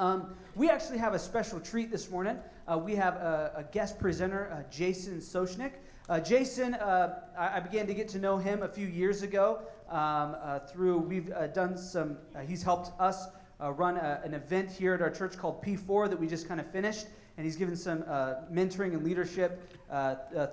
Um, we actually have a special treat this morning. Uh, we have a, a guest presenter, uh, Jason Soucinek. Uh, Jason, uh, I, I, began to get to know him a few years ago um, uh, through, we've uh, done some, he's helped us run a, an event here at our church called P4 that we just kind of finished, and he's given some mentoring and leadership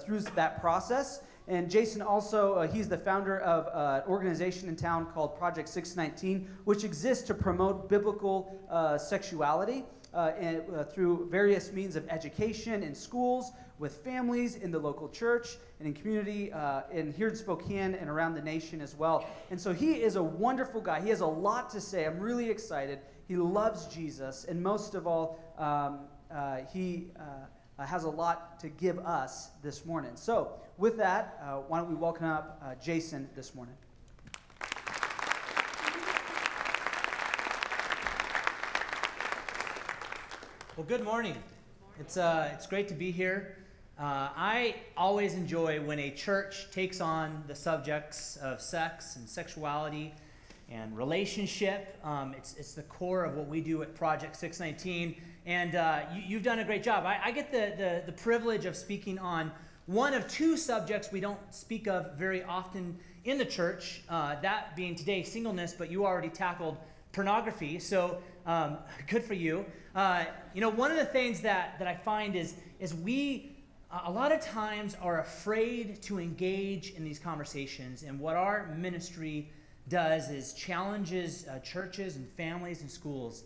through that process. And Jason also, uh, he's the founder of uh, an organization in town called Project 619, which exists to promote biblical uh, sexuality uh, and, uh, through various means of education in schools, with families, in the local church, and in community, uh, in here in Spokane and around the nation as well. And so he is a wonderful guy. He has a lot to say. I'm really excited. He loves Jesus, and most of all, um, he uh, has a lot to give us this morning. So, with that, uh, why don't we welcome up uh, Jason this morning? Well, good morning. It's, uh, it's great to be here. Uh, I always enjoy when a church takes on the subjects of sex and sexuality and relationship. Um, it's, it's the core of what we do at Project 619 and uh, you, have done a great job. I, I get the, the, the, privilege of speaking on one of two subjects we don't speak of very often in the church, uh, that being today singleness, but you already tackled pornography, so um, good for you. Uh, you know, one of the things that, that I find is, is we a lot of times are afraid to engage in these conversations, and what our ministry does is challenges uh, churches and families and schools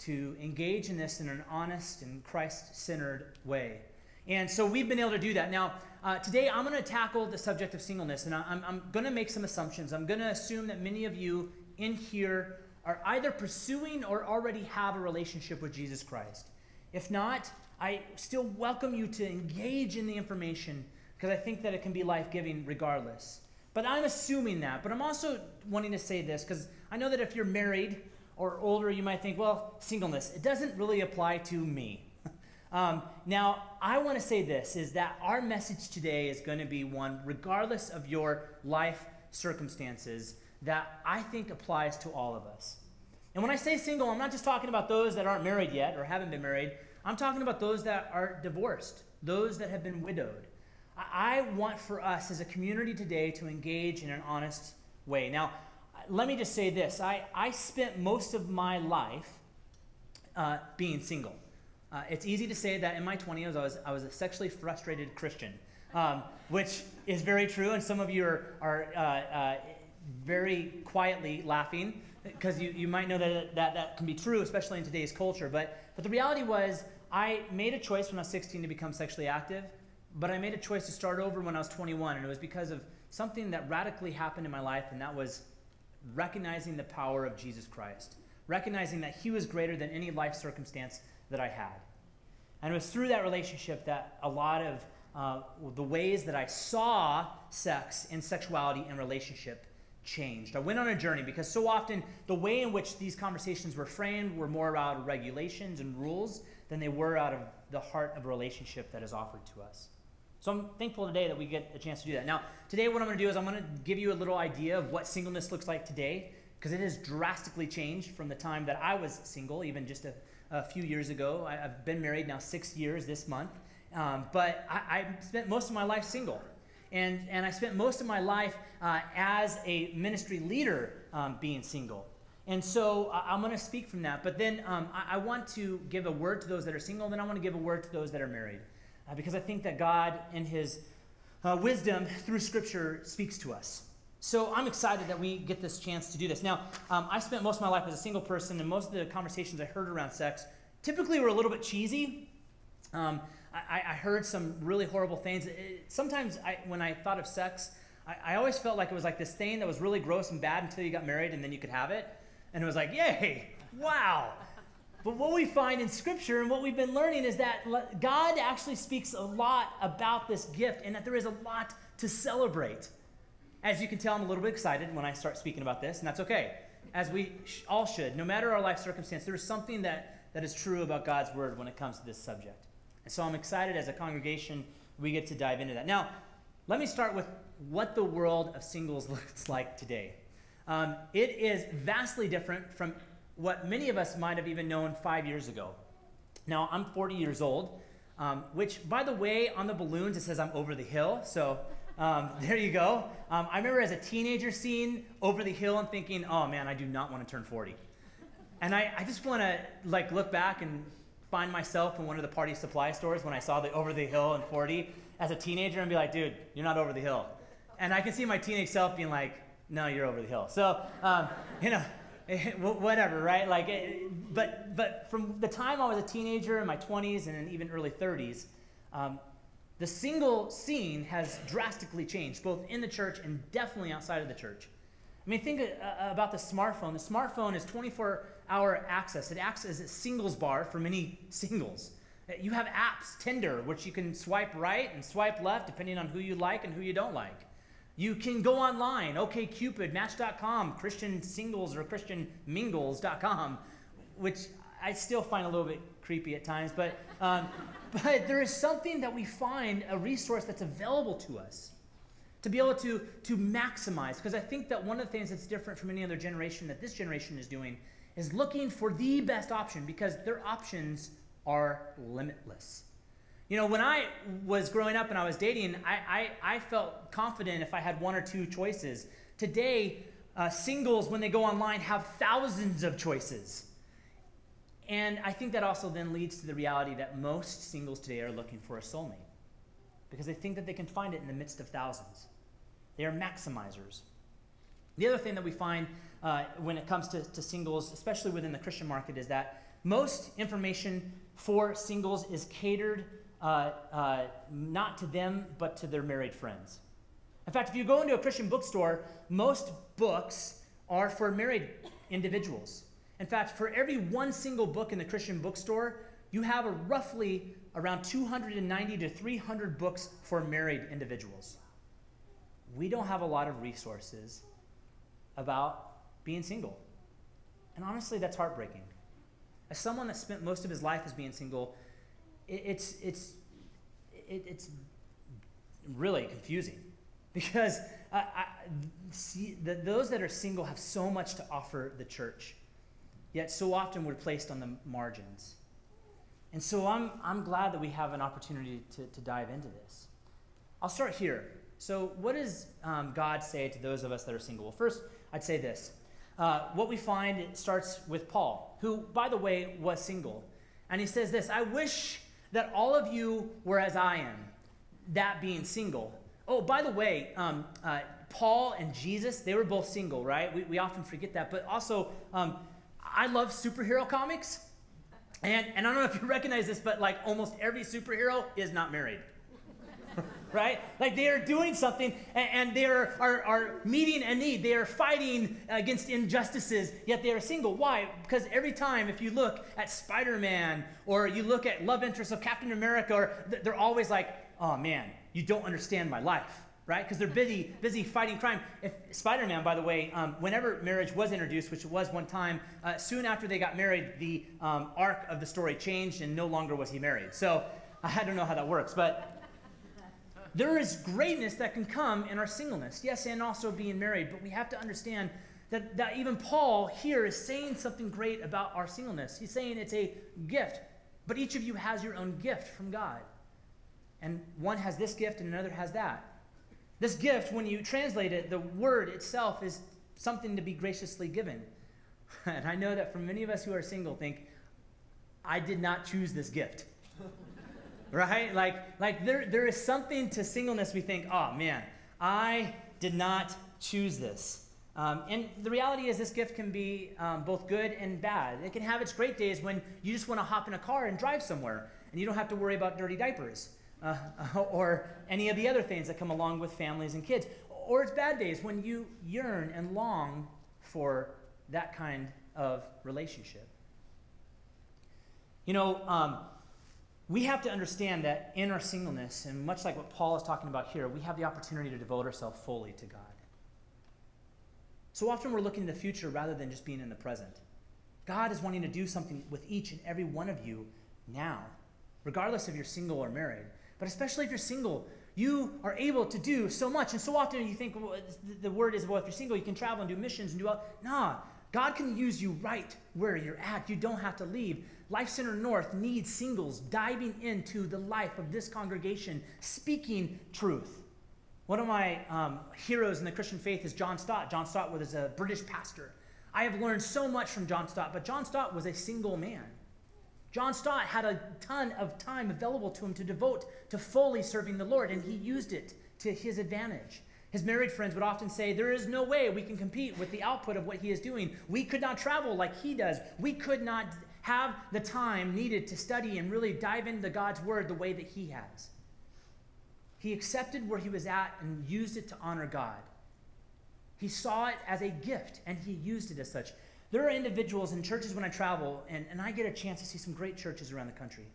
to engage in this in an honest and Christ centered way. And so we've been able to do that. Now, uh, today I'm going to tackle the subject of singleness, and I'm, I'm going to make some assumptions. I'm going to assume that many of you in here are either pursuing or already have a relationship with Jesus Christ. If not, I still welcome you to engage in the information because I think that it can be life giving regardless. But I'm assuming that. But I'm also wanting to say this because I know that if you're married, or older, you might think, well, singleness, it doesn't really apply to me. um, now, I want to say this is that our message today is going to be one, regardless of your life circumstances, that I think applies to all of us. And when I say single, I'm not just talking about those that aren't married yet or haven't been married. I'm talking about those that are divorced, those that have been widowed. I want for us as a community today to engage in an honest way. Now, let me just say this I, I spent most of my life uh, being single. Uh, it's easy to say that in my 20s I was, I was a sexually frustrated Christian, um, which is very true, and some of you are, are uh, uh very quietly laughing because you, you might know that, that that can be true, especially in today's culture. But, but the reality was, I made a choice when I was 16 to become sexually active, but I made a choice to start over when I was 21, and it was because of something that radically happened in my life, and that was recognizing the power of Jesus Christ, recognizing that He was greater than any life circumstance that I had. And it was through that relationship that a lot of uh, the ways that I saw sex and sexuality and relationship changed. I went on a journey because so often the way in which these conversations were framed were more about regulations and rules than they were out of the heart of a relationship that is offered to us. So I'm thankful today that we get a chance to do that. Now, today what I'm going to do is I'm going to give you a little idea of what singleness looks like today, because it has drastically changed from the time that I was single, even just a, a few years ago. I, have been married now six years this month, um, but I, I, spent most of my life single. And, and I spent most of my life uh, as a ministry leader um, being single. And so uh, I'm going to speak from that. But then um, I, I want to give a word to those that are single, then I want to give a word to those that are married uh, because I think that God, in His uh, wisdom through Scripture, speaks to us. So I'm excited that we get this chance to do this. Now, um, I spent most of my life as a single person, and most of the conversations I heard around sex typically were a little bit cheesy. Um, I, I, heard some really horrible things. It, sometimes I, when I thought of sex, I, I, always felt like it was like this thing that was really gross and bad until you got married and then you could have it. And it was like, yay, wow. But what we find in Scripture and what we've been learning is that God actually speaks a lot about this gift and that there is a lot to celebrate. As you can tell, I'm a little bit excited when I start speaking about this, and that's okay, as we all should. No matter our life circumstance, there is something that, that is true about God's Word when it comes to this subject. And so I'm excited as a congregation we get to dive into that. Now, let me start with what the world of singles looks like today. Um, it is vastly different from what many of us might have even known five years ago. Now, I'm 40 years old, um, which, by the way, on the balloons it says I'm over the hill. So um, there you go. Um, I remember as a teenager seeing over the hill and thinking, oh man, I do not want to turn 40. And I, I just want to like look back and find myself in one of the party supply stores when I saw the over the hill and 40 as a teenager and be like, dude, you're not over the hill. And I can see my teenage self being like, no, you're over the hill. So, um, you know, whatever, right? Like, but but from the time I was a teenager in my 20s and even early 30s, um, the single scene has drastically changed, both in the church and definitely outside of the church. I mean, think uh, about the smartphone. The smartphone is 24 hour access, it acts as a singles bar for many singles. You have apps, Tinder, which you can swipe right and swipe left depending on who you like and who you don't like. You can go online, OkCupid, Match.com, Christian Singles or Christian Mingles.com, which I still find a little bit creepy at times, but, um, but there is something that we find, a resource that's available to us to be able to, to maximize. Because I think that one of the things that's different from any other generation that this generation is doing is looking for the best option because their options are limitless. You know, when I was growing up and I was dating, I, I, I felt confident if I had one or two choices. Today, uh, singles, when they go online, have thousands of choices. And I think that also then leads to the reality that most singles today are looking for a soulmate because they think that they can find it in the midst of thousands. They are maximizers. The other thing that we find uh, when it comes to, to singles, especially within the Christian market, is that most information for singles is catered uh, uh, not to them, but to their married friends. In fact, if you go into a Christian bookstore, most books are for married individuals. In fact, for every one single book in the Christian bookstore, you have a roughly around 290 to 300 books for married individuals. We don't have a lot of resources about being single. And honestly, that's heartbreaking. As someone that spent most of his life as being single, it, it's, it's, it, it's really confusing because I, I, see, the, those that are single have so much to offer the church, yet so often we're placed on the margins. And so I'm, I'm glad that we have an opportunity to, to dive into this. I'll start here. So, what does um, God say to those of us that are single? Well, first, I'd say this. Uh, what we find starts with Paul, who, by the way, was single. And he says this I wish that all of you were as I am, that being single. Oh, by the way, um, uh, Paul and Jesus, they were both single, right? We, we often forget that. But also, um, I love superhero comics. And, and I don't know if you recognize this, but like almost every superhero is not married. Right? Like they are doing something and, and they are, are, are meeting a need. They are fighting against injustices, yet they are single. Why? Because every time, if you look at Spider Man or you look at love interests of Captain America, or they're always like, oh man, you don't understand my life right? Because they're busy, busy fighting crime. If Spider-Man, by the way, um, whenever marriage was introduced, which was one time, uh, soon after they got married, the um, arc of the story changed, and no longer was he married. So I don't know how that works, but there is greatness that can come in our singleness, yes, and also being married. But we have to understand that, that even Paul here is saying something great about our singleness. He's saying it's a gift, but each of you has your own gift from God. And one has this gift and another has that. This gift, when you translate it, the word itself is something to be graciously given. And I know that for many of us who are single think, I did not choose this gift. right? Like, like there, there is something to singleness we think, oh man, I did not choose this. Um, and the reality is, this gift can be um, both good and bad. It can have its great days when you just want to hop in a car and drive somewhere, and you don't have to worry about dirty diapers uh, or any of the other things that come along with families and kids. Or it's bad days when you yearn and long for that kind of relationship. You know, um, we have to understand that in our singleness, and much like what Paul is talking about here, we have the opportunity to devote ourselves fully to God. So often we're looking to the future rather than just being in the present. God is wanting to do something with each and every one of you now, regardless if you're single or married. But especially if you're single, you are able to do so much. And so often you think well, the word is, well, if you're single, you can travel and do missions and do all. Nah, God can use you right where you're at. You don't have to leave. Life Center North needs singles diving into the life of this congregation, speaking truth. One of my um, heroes in the Christian faith is John Stott. John Stott was a British pastor. I have learned so much from John Stott, but John Stott was a single man. John Stott had a ton of time available to him to devote to fully serving the Lord, and he used it to his advantage. His married friends would often say, There is no way we can compete with the output of what he is doing. We could not travel like he does. We could not have the time needed to study and really dive into God's word the way that he has. He accepted where he was at and used it to honor God. He saw it as a gift and he used it as such. There are individuals in churches when I travel, and, and I get a chance to see some great churches around the country.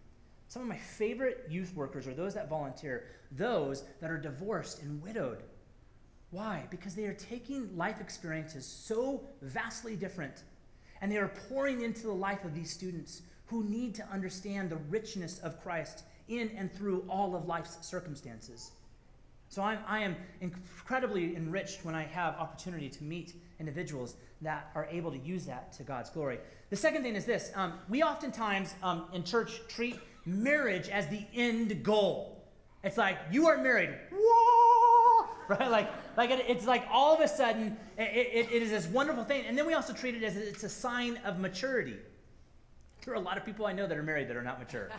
Some of my favorite youth workers are those that volunteer, those that are divorced and widowed. Why? Because they are taking life experiences so vastly different, and they are pouring into the life of these students who need to understand the richness of Christ in and through all of life's circumstances. So I'm, I am incredibly enriched when I have opportunity to meet individuals that are able to use that to God's glory. The second thing is this um, we oftentimes um, in church treat marriage as the end goal. It's like, you are married. Whoa! Right? Like, like it, it's like all of a sudden it, it, it is this wonderful thing. And then we also treat it as it's a sign of maturity. There are a lot of people I know that are married that are not mature.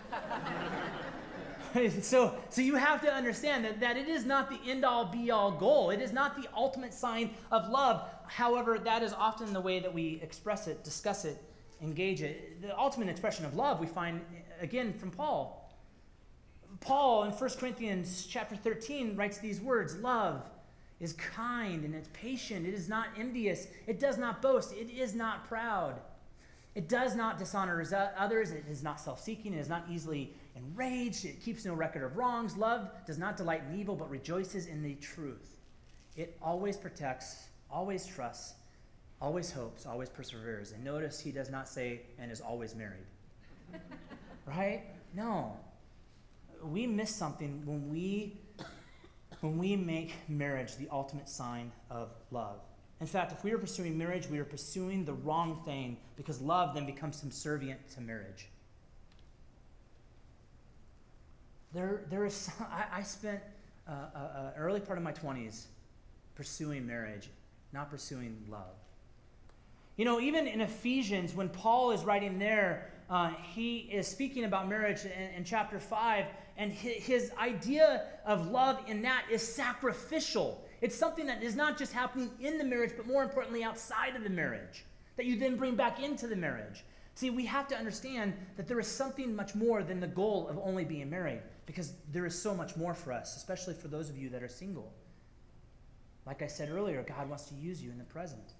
so, so you have to understand that, that it is not the end all be all goal. It is not the ultimate sign of love. However, that is often the way that we express it, discuss it, engage it. The ultimate expression of love we find again from Paul. Paul in 1 Corinthians chapter 13 writes these words Love is kind and it's patient. It is not envious. It does not boast. It is not proud. It does not dishonor uh, others. It is not self seeking. It is not easily enraged. It keeps no record of wrongs. Love does not delight in evil, but rejoices in the truth. It always protects, always trusts, always hopes, always perseveres. And notice he does not say, and is always married. right? No. We miss something when we when we make marriage the ultimate sign of love. In fact, if we are pursuing marriage, we are pursuing the wrong thing because love then becomes subservient to marriage. There, there is, I, I spent uh, an uh, uh, early part of my 20s pursuing marriage, not pursuing love. You know, even in Ephesians, when Paul is writing there, uh, he is speaking about marriage in, in chapter 5, and his, his, idea of love in that is sacrificial. It's something that is not just happening in the marriage, but more importantly, outside of the marriage, that you then bring back into the marriage. See, we have to understand that there is something much more than the goal of only being married because there is so much more for us, especially for those of you that are single. Like I said earlier, God wants to use you in the present.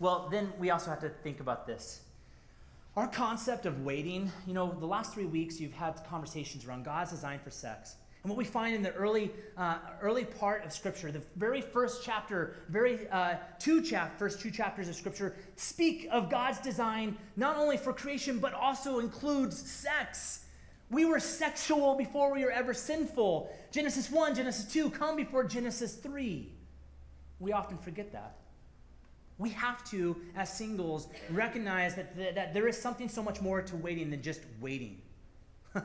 Well, then we also have to think about this. Our concept of waiting, you know, the last three weeks you've had conversations around God's design for sex. And what we find in the early, uh, early part of Scripture, the very first chapter, very uh, two chap- first two chapters of Scripture, speak of God's design not only for creation but also includes sex. We were sexual before we were ever sinful. Genesis 1, Genesis 2 come before Genesis 3. We often forget that. We have to, as singles, recognize that, th- that there is something so much more to waiting than just waiting.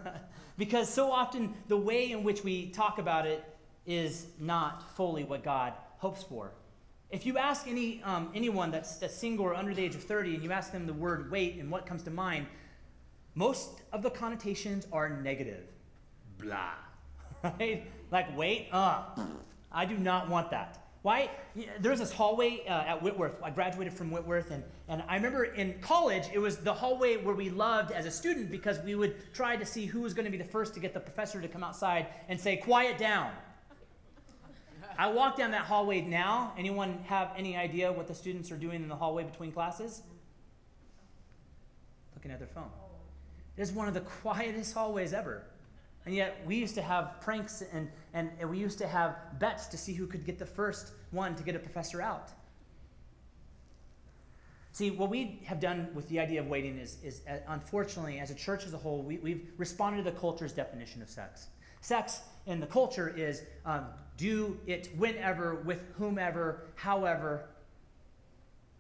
because so often the way in which we talk about it is not fully what God hopes for. If you ask any, um, anyone that's, that's single or under the age of 30 and you ask them the word wait and what comes to mind, most of the connotations are negative. Blah. Right? Like, wait, uh, I do not want that. Why? There's this hallway uh, at Whitworth. I graduated from Whitworth, and, and I remember in college, it was the hallway where we loved as a student because we would try to see who was going to be the first to get the professor to come outside and say, Quiet down. I walk down that hallway now. Anyone have any idea what the students are doing in the hallway between classes? Looking at their phone. It is one of the quietest hallways ever. And yet, we used to have pranks and, and, and, we used to have bets to see who could get the first one to get a professor out. See, what we have done with the idea of waiting is, is uh, unfortunately, as a church as a whole, we, we've responded to the culture's definition of sex. Sex in the culture is um, do it whenever, with whomever, however.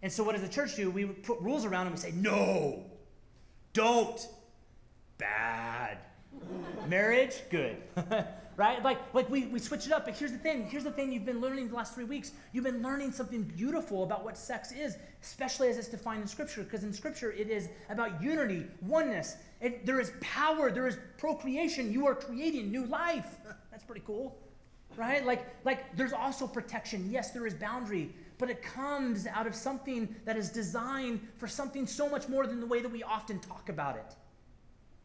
And so, what does the church do? We put rules around and we say, no, don't, bad. Marriage, good. right? Like, like we, we switch it up. But here's the thing. Here's the thing you've been learning the last three weeks. You've been learning something beautiful about what sex is, especially as it's defined in Scripture. Because in Scripture, it is about unity, oneness. It, there is power. There is procreation. You are creating new life. That's pretty cool, right? Like, like there's also protection. Yes, there is boundary, but it comes out of something that is designed for something so much more than the way that we often talk about it.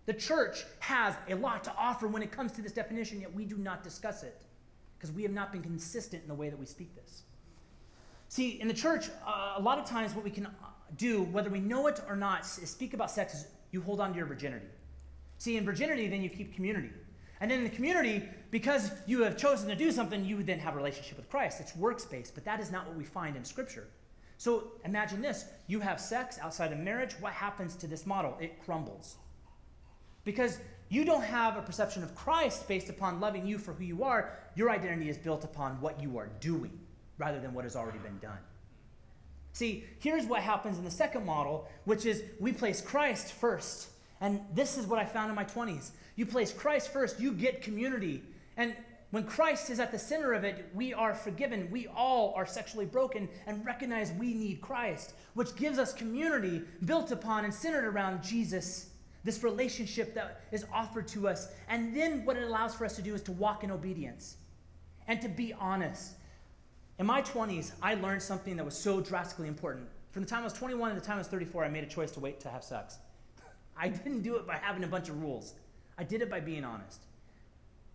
The church has a lot to offer when it comes to this definition, yet we do not discuss it because we have not been consistent in the way that we speak this. See, in the church, uh, a lot of times what we can uh, do, whether we know it or not, is speak about sex is you hold on to your virginity. See, in virginity, then you keep community. And then in the community, because you have chosen to do something, you then have a relationship with Christ. It's works based, but that is not what we find in Scripture. So imagine this you have sex outside of marriage. What happens to this model? It crumbles. Because you don't have a perception of Christ based upon loving you for who you are. Your identity is built upon what you are doing rather than what has already been done. See, here's what happens in the second model, which is we place Christ first. And this is what I found in my 20s. You place Christ first, you get community. And when Christ is at the center of it, we are forgiven. We all are sexually broken and recognize we need Christ, which gives us community built upon and centered around Jesus this relationship that is offered to us. And then what it allows for us to do is to walk in obedience and to be honest. In my 20s, I learned something that was so drastically important. From the time I was 21 to the time I was 34, I made a choice to wait to have sex. I didn't do it by having a bunch of rules. I did it by being honest.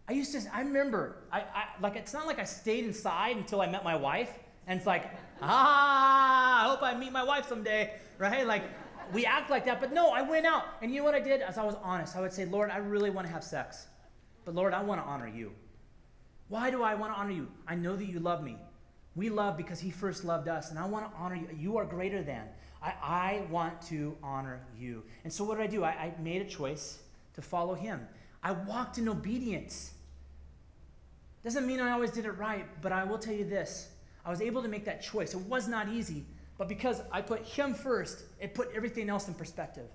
I used to, I remember, I, I, like, it's not like I stayed inside until I met my wife, and it's like, ah, I hope I meet my wife someday, right? Like, we act like that, but no, I went out. And you know what I did? As I was honest, I would say, Lord, I really want to have sex. But Lord, I want to honor you. Why do I want to honor you? I know that you love me. We love because he first loved us, and I want to honor you. You are greater than. I, I want to honor you. And so what did I do? I, I made a choice to follow him. I walked in obedience. Doesn't mean I always did it right, but I will tell you this. I was able to make that choice. It was not easy, but because I put Him first, it put everything else in perspective.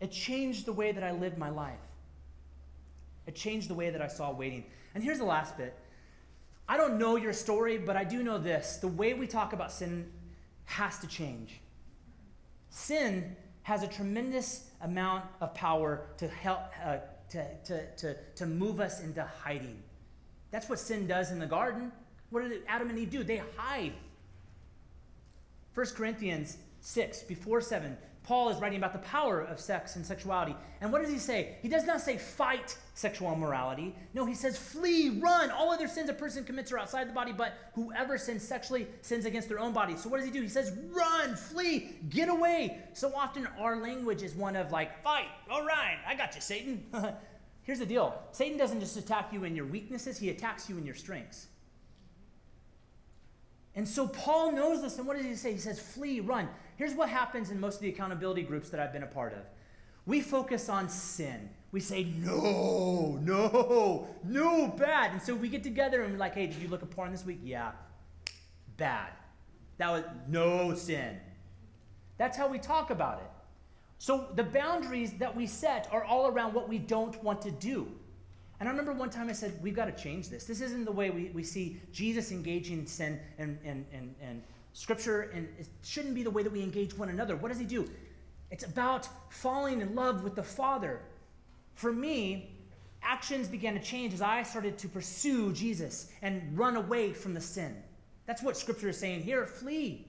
It changed the way that I lived my life. It changed the way that I saw waiting. And here's the last bit I don't know your story, but I do know this. The way we talk about sin has to change. Sin has a tremendous amount of power to help uh, to, to, to, to move us into hiding. That's what sin does in the garden. What did Adam and Eve do? They hide. 1 Corinthians 6, before 7, Paul is writing about the power of sex and sexuality. And what does he say? He does not say fight sexual immorality. No, he says flee, run. All other sins a person commits are outside the body, but whoever sins sexually sins against their own body. So what does he do? He says run, flee, get away. So often our language is one of like fight. All right, I got you, Satan. Here's the deal Satan doesn't just attack you in your weaknesses, he attacks you in your strengths. And so Paul knows this, and what does he say? He says, flee, run. Here's what happens in most of the accountability groups that I've been a part of we focus on sin. We say, no, no, no, bad. And so we get together and we're like, hey, did you look at porn this week? Yeah, bad. That was no sin. That's how we talk about it. So the boundaries that we set are all around what we don't want to do. And I remember one time I said, we've got to change this. This isn't the way we, we see Jesus engaging sin and, and, and, and scripture, and it shouldn't be the way that we engage one another. What does he do? It's about falling in love with the Father. For me, actions began to change as I started to pursue Jesus and run away from the sin. That's what scripture is saying here flee,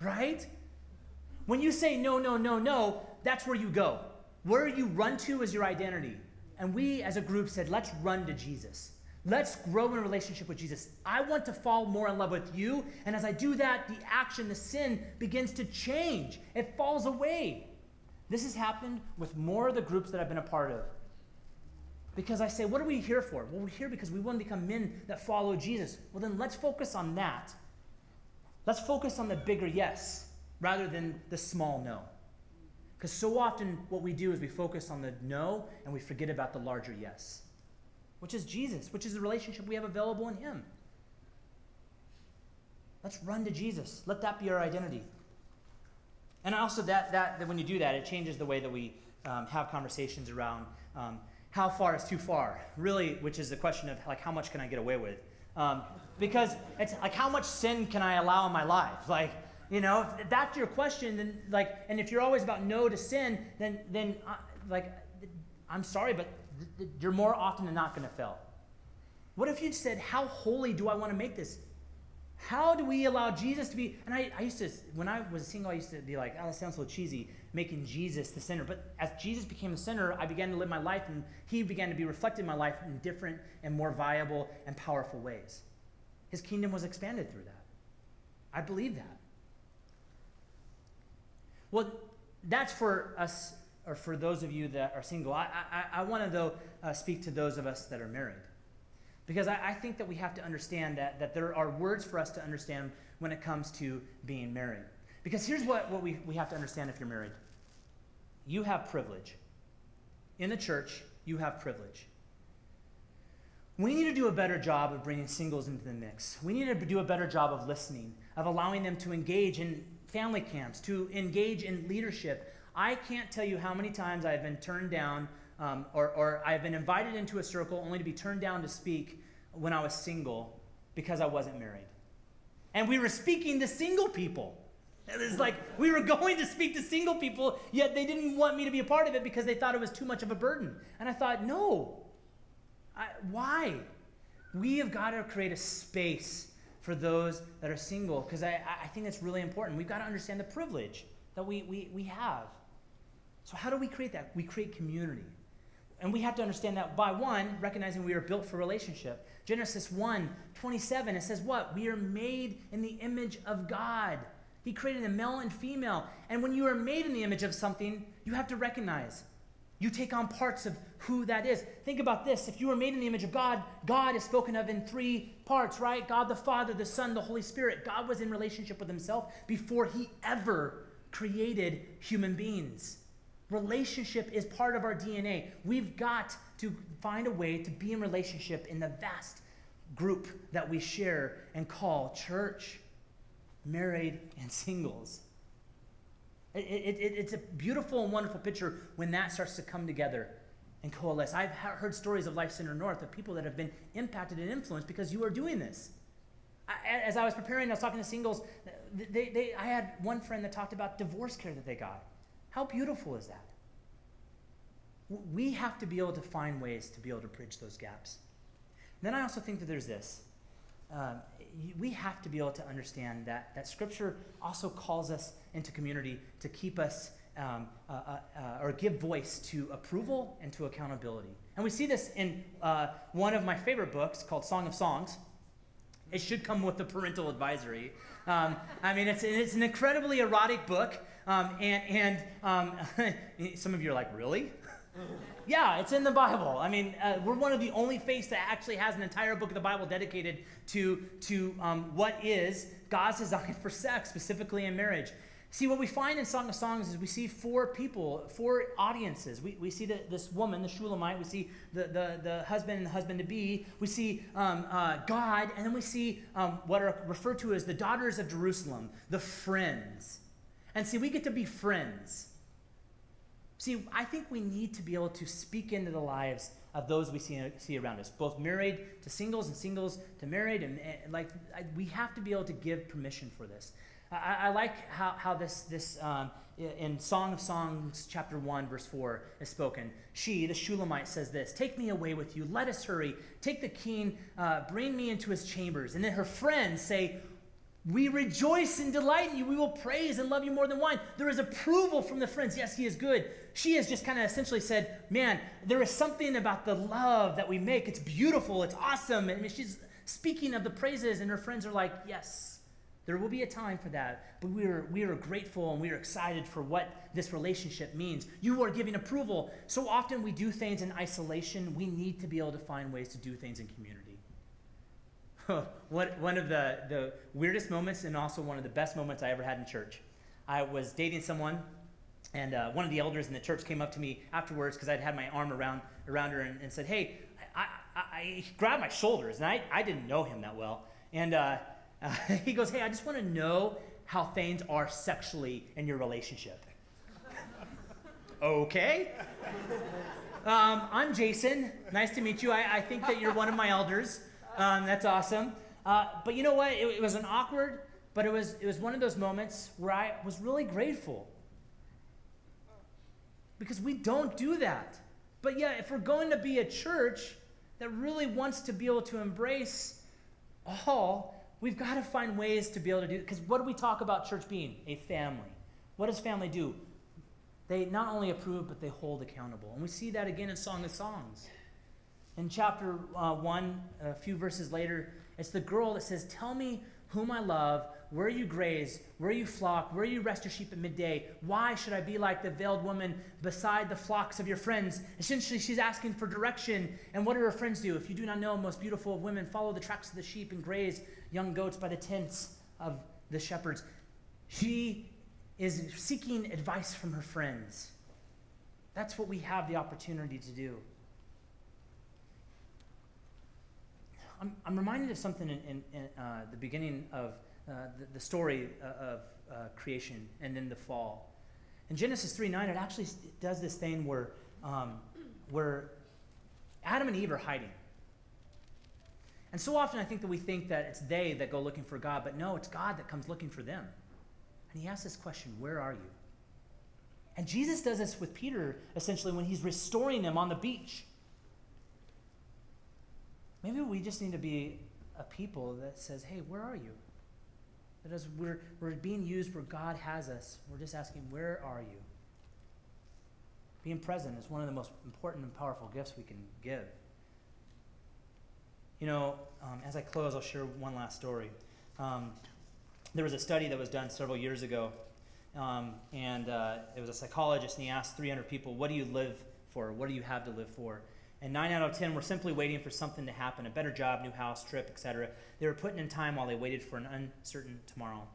right? When you say no, no, no, no, that's where you go. Where you run to is your identity. And we as a group said, let's run to Jesus. Let's grow in a relationship with Jesus. I want to fall more in love with you. And as I do that, the action, the sin begins to change, it falls away. This has happened with more of the groups that I've been a part of. Because I say, what are we here for? Well, we're here because we want to become men that follow Jesus. Well, then let's focus on that. Let's focus on the bigger yes rather than the small no. Because so often what we do is we focus on the no and we forget about the larger yes, which is Jesus, which is the relationship we have available in Him. Let's run to Jesus. Let that be our identity. And also, that, that, that when you do that, it changes the way that we um, have conversations around um, how far is too far, really, which is the question of like how much can I get away with? Um, because it's like how much sin can I allow in my life? Like, you know, if that's your question, then like, and if you're always about no to sin, then then uh, like, I'm sorry, but th- th- you're more often than not going to fail. What if you said, how holy do I want to make this? How do we allow Jesus to be? And I, I used to, when I was single, I used to be like, oh, that sounds so cheesy, making Jesus the center. But as Jesus became the center, I began to live my life, and he began to be reflected in my life in different and more viable and powerful ways. His kingdom was expanded through that. I believe that. Well, that's for us, or for those of you that are single. I, I, I want to, though, uh, speak to those of us that are married. Because I, I, think that we have to understand that, that there are words for us to understand when it comes to being married. Because here's what, what we, we have to understand if you're married you have privilege. In the church, you have privilege. We need to do a better job of bringing singles into the mix. We need to do a better job of listening, of allowing them to engage in family camps, to engage in leadership. I can't tell you how many times I've been turned down um, or, or I've been invited into a circle only to be turned down to speak when I was single because I wasn't married. And we were speaking to single people. It's like we were going to speak to single people, yet they didn't want me to be a part of it because they thought it was too much of a burden. And I thought, no. I, why? We have got to create a space for those that are single because I, I think it's really important. We've got to understand the privilege that we, we, we have. So, how do we create that? We create community. And we have to understand that by one, recognizing we are built for relationship. Genesis 1 27, it says what? We are made in the image of God. He created a male and female. And when you are made in the image of something, you have to recognize. You take on parts of who that is. Think about this. If you were made in the image of God, God is spoken of in three parts, right? God the Father, the Son, the Holy Spirit. God was in relationship with himself before he ever created human beings. Relationship is part of our DNA. We've got to find a way to be in relationship in the vast group that we share and call church, married, and singles. It, it, it, it's a beautiful and wonderful picture when that starts to come together and coalesce. I've heard stories of Life Center North of people that have been impacted and influenced because you are doing this. I, as I was preparing, I was talking to singles. They, they, I had one friend that talked about divorce care that they got. How beautiful is that? We have to be able to find ways to be able to bridge those gaps. And then I also think that there's this. Um, we have to be able to understand that, that Scripture also calls us into community to keep us um, uh, uh, uh, or give voice to approval and to accountability. And we see this in uh, one of my favorite books called Song of Songs. It should come with a parental advisory. Um, I mean, it's, it's an incredibly erotic book. Um, and and um, some of you are like, really? yeah, it's in the Bible. I mean, uh, we're one of the only faiths that actually has an entire book of the Bible dedicated to, to um, what is God's design for sex, specifically in marriage. See, what we find in Song of Songs is we see four people, four audiences. We, we see the, this woman, the Shulamite. We see the, the, the husband and the husband to be. We see um, uh, God. And then we see um, what are referred to as the daughters of Jerusalem, the friends. And see, we get to be friends. See, I think we need to be able to speak into the lives of those we see, see around us, both married to singles and singles to married. And, and like, I, we have to be able to give permission for this. I, I like how, how this, this um, in Song of Songs, chapter 1, verse 4, is spoken. She, the Shulamite, says this Take me away with you. Let us hurry. Take the king, uh, bring me into his chambers. And then her friends say, we rejoice and delight in you. We will praise and love you more than wine. There is approval from the friends. Yes, he is good. She has just kind of essentially said, Man, there is something about the love that we make. It's beautiful. It's awesome. And she's speaking of the praises, and her friends are like, Yes, there will be a time for that. But we are, we are grateful and we are excited for what this relationship means. You are giving approval. So often we do things in isolation. We need to be able to find ways to do things in community. what, one of the, the weirdest moments and also one of the best moments I ever had in church. I was dating someone, and uh, one of the elders in the church came up to me afterwards because I'd had my arm around, around her and, and said, Hey, I, I, I, grabbed my shoulders, and I, I didn't know him that well. And, uh, Uh, he goes, Hey, I just want to know how things are sexually in your relationship. okay. Um, I'm Jason. Nice to meet you. I, I, think that you're one of my elders. Um, that's awesome. Uh, but you know what? It, it was an awkward, but it was, it was one of those moments where I was really grateful. Because we don't do that. But yeah, if we're going to be a church that really wants to be able to embrace all, we've got to find ways to be able to do Because what do we talk about church being? A family. What does family do? They not only approve, but they hold accountable. And we see that again in Song of Songs. In chapter uh, 1, a few verses later, it's the girl that says, Tell me whom I love, where you graze, where you flock, where you rest your sheep at midday. Why should I be like the veiled woman beside the flocks of your friends? Essentially, she's asking for direction. And what do her friends do? If you do not know, most beautiful of women, follow the tracks of the sheep and graze young goats by the tents of the shepherds. She is seeking advice from her friends. That's what we have the opportunity to do. I'm, I'm reminded of something in, in, in uh, the beginning of uh, the, the, story uh, of uh, creation and then the fall. In Genesis 3 9, it actually does this thing where, um, where Adam and Eve are hiding. And so often I think that we think that it's they that go looking for God, but no, it's God that comes looking for them. And he asks this question Where are you? And Jesus does this with Peter, essentially, when he's restoring them on the beach. Maybe we just need to be a people that says, Hey, where are you? That as we're, we're being used where God has us, we're just asking, Where are you? Being present is one of the most important and powerful gifts we can give. You know, um, as I close, I'll share one last story. Um, there was a study that was done several years ago, um, and uh, it was a psychologist, and he asked 300 people, What do you live for? What do you have to live for? And 9 out of 10 were simply waiting for something to happen a better job, new house, trip, etc. They were putting in time while they waited for an uncertain tomorrow.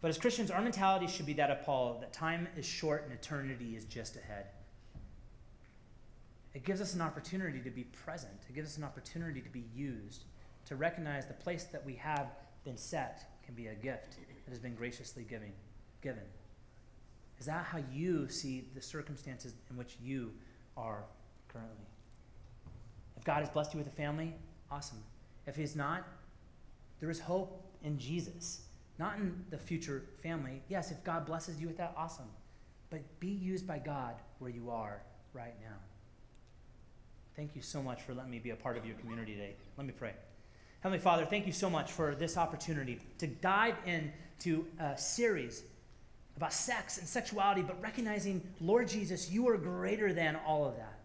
But as Christians, our mentality should be that of Paul that time is short and eternity is just ahead. It gives us an opportunity to be present, it gives us an opportunity to be used, to recognize the place that we have been set can be a gift that has been graciously giving, given. Is that how you see the circumstances in which you are currently? If God has blessed you with a family, awesome. If He's not, there is hope in Jesus, not in the future family. Yes, if God blesses you with that, awesome. But be used by God where you are right now. Thank you so much for letting me be a part of your community today. Let me pray. Heavenly Father, thank you so much for this opportunity to dive into a series about sex and sexuality, but recognizing, Lord Jesus, you are greater than all of that.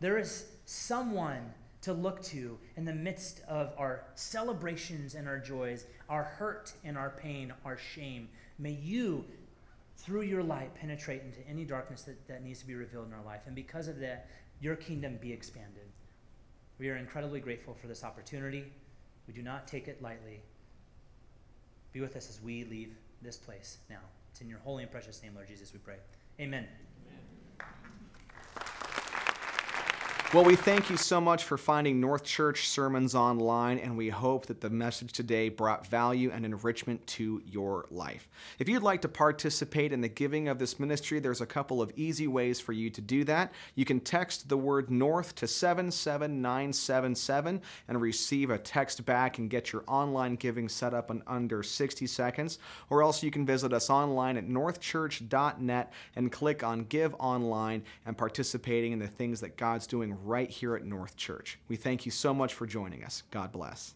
There is someone to look to in the midst of our celebrations and our joys, our hurt and our pain, our shame. May you, through your light, penetrate into any darkness that, that needs to be revealed in our life. And because of that, your kingdom be expanded. We are incredibly grateful for this opportunity. We do not take it lightly. Be with us as we leave this place now. It's in your holy and precious name, Lord Jesus, we pray. Amen. Well, we thank you so much for finding North Church sermons online, and we hope that the message today brought value and enrichment to your life. If you'd like to participate in the giving of this ministry, there's a couple of easy ways for you to do that. You can text the word North to 77977 and receive a text back and get your online giving set up in under 60 seconds, or else you can visit us online at northchurch.net and click on Give Online and participating in the things that God's doing right here at North Church. We thank you so much for joining us. God bless.